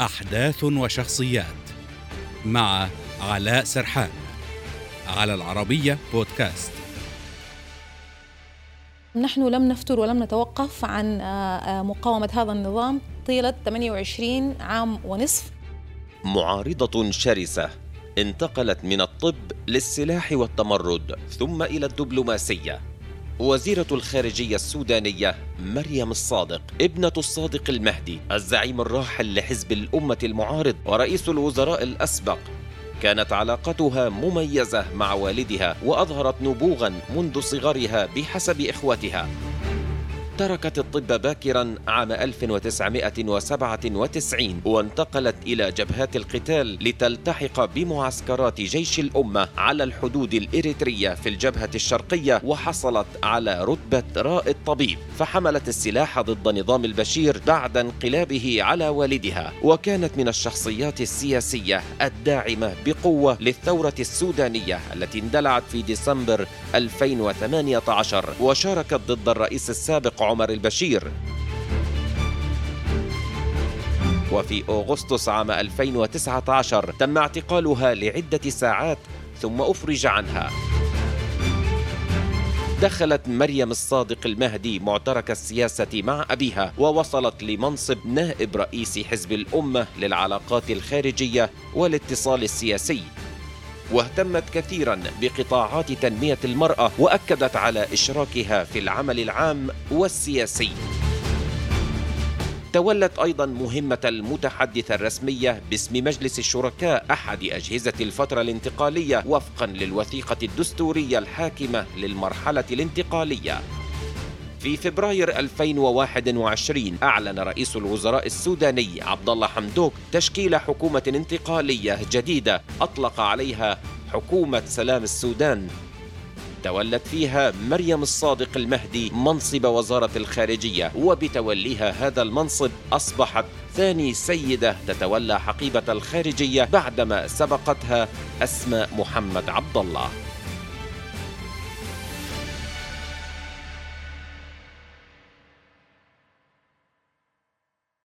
أحداث وشخصيات مع علاء سرحان على العربية بودكاست. نحن لم نفتر ولم نتوقف عن آه، آه، مقاومة هذا النظام طيلة 28 عام ونصف. معارضة شرسة انتقلت من الطب للسلاح والتمرد ثم إلى الدبلوماسية. وزيرة الخارجية السودانية مريم الصادق ابنة الصادق المهدي الزعيم الراحل لحزب الأمة المعارض ورئيس الوزراء الأسبق. كانت علاقتها مميزة مع والدها وأظهرت نبوغا منذ صغرها بحسب إخوتها. تركت الطب باكرا عام 1997 وانتقلت إلى جبهات القتال لتلتحق بمعسكرات جيش الأمة على الحدود الإريترية في الجبهة الشرقية وحصلت على رتبة رائد طبيب فحملت السلاح ضد نظام البشير بعد انقلابه على والدها. وكانت من الشخصيات السياسية الداعمة بقوة للثورة السودانية التي اندلعت في ديسمبر 2018 وشاركت ضد الرئيس السابق عمر البشير. وفي أغسطس عام 2019 تم اعتقالها لعدة ساعات ثم أفرج عنها. دخلت مريم الصادق المهدي معترك السياسة مع أبيها ووصلت لمنصب نائب رئيس حزب الأمة للعلاقات الخارجية والاتصال السياسي. واهتمت كثيرا بقطاعات تنمية المرأة وأكدت على إشراكها في العمل العام والسياسي. تولت أيضا مهمة المتحدثة الرسمية باسم مجلس الشركاء أحد أجهزة الفترة الانتقالية وفقا للوثيقة الدستورية الحاكمة للمرحلة الانتقالية. في فبراير 2021 أعلن رئيس الوزراء السوداني عبد الله حمدوك تشكيل حكومة انتقالية جديدة أطلق عليها حكومة سلام السودان. تولت فيها مريم الصادق المهدي منصب وزارة الخارجية وبتوليها هذا المنصب أصبحت ثاني سيدة تتولى حقيبة الخارجية بعدما سبقتها أسماء محمد عبد الله.